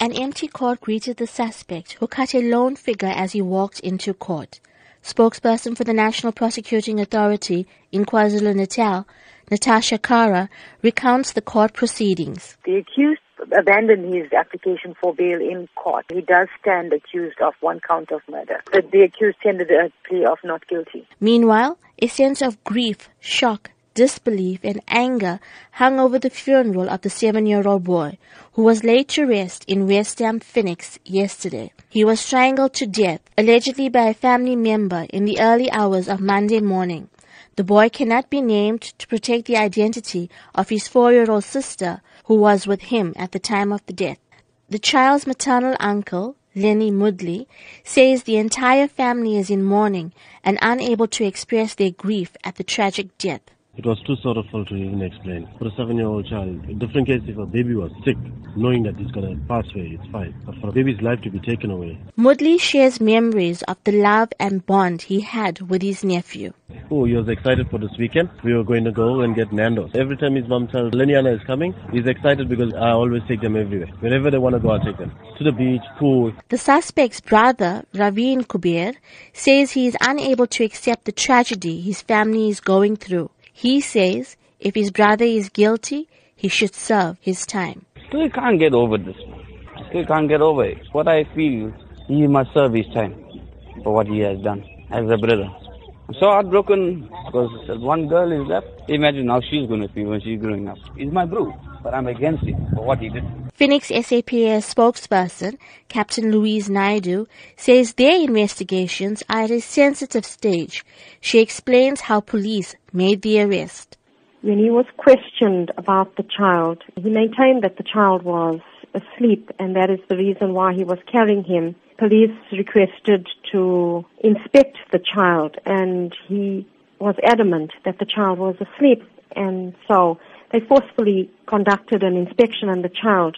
An empty court greeted the suspect, who cut a lone figure as he walked into court. Spokesperson for the National Prosecuting Authority in KwaZulu-Natal, Natasha Kara, recounts the court proceedings. The accused abandoned his application for bail in court. He does stand accused of one count of murder, but the accused tendered a plea of not guilty. Meanwhile, a sense of grief, shock, disbelief, and anger hung over the funeral of the seven-year-old boy, who was laid to rest in Westham, Phoenix, yesterday. He was strangled to death, allegedly by a family member, in the early hours of Monday morning. The boy cannot be named to protect the identity of his four-year-old sister, who was with him at the time of the death. The child's maternal uncle, Lenny Mudley, says the entire family is in mourning and unable to express their grief at the tragic death. It was too sorrowful to even explain. For a seven-year-old child, a different case if a baby was sick, knowing that he's gonna pass away, it's fine. But for a baby's life to be taken away. Mudley shares memories of the love and bond he had with his nephew. Oh, he was excited for this weekend. We were going to go and get Nando's. Every time his mom tells Leniana is coming, he's excited because I always take them everywhere. Wherever they want to go, I take them. To the beach, pool. The suspect's brother, Ravin Kubir, says he is unable to accept the tragedy his family is going through. He says if his brother is guilty, he should serve his time. Still can't get over this. Still can't get over it. What I feel, he must serve his time for what he has done as a brother. I'm so heartbroken because one girl is left. Imagine how she's going to feel when she's growing up. He's my bro, but I'm against him for what he did. Phoenix SAPS spokesperson, Captain Louise Naidu, says their investigations are at a sensitive stage. She explains how police made the arrest. When he was questioned about the child, he maintained that the child was asleep and that is the reason why he was carrying him. Police requested to inspect the child and he was adamant that the child was asleep and so they forcefully conducted an inspection on the child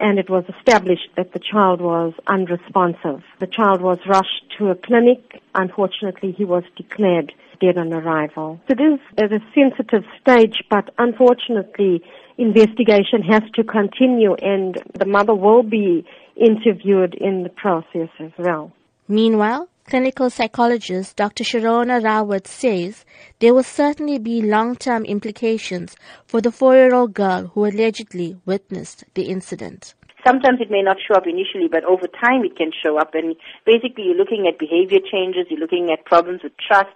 and it was established that the child was unresponsive. The child was rushed to a clinic. Unfortunately, he was declared dead on arrival. It is at a sensitive stage, but unfortunately, investigation has to continue and the mother will be interviewed in the process as well. Meanwhile, clinical psychologist Dr. Sharona Rawat says there will certainly be long-term implications for the four-year-old girl who allegedly witnessed the incident. Sometimes it may not show up initially, but over time it can show up. And basically, you're looking at behavior changes, you're looking at problems with trust,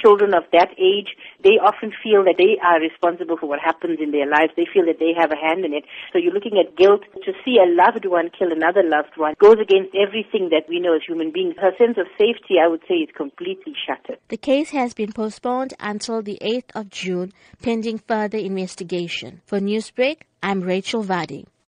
children of that age, they often feel that they are responsible for what happens in their lives. They feel that they have a hand in it. So you're looking at guilt. To see a loved one kill another loved one goes against everything that we know as human beings. Her sense of safety, I would say, is completely shattered. The case has been postponed until the 8th of June, pending further investigation. For Newsbreak, I'm Rachel Vadi.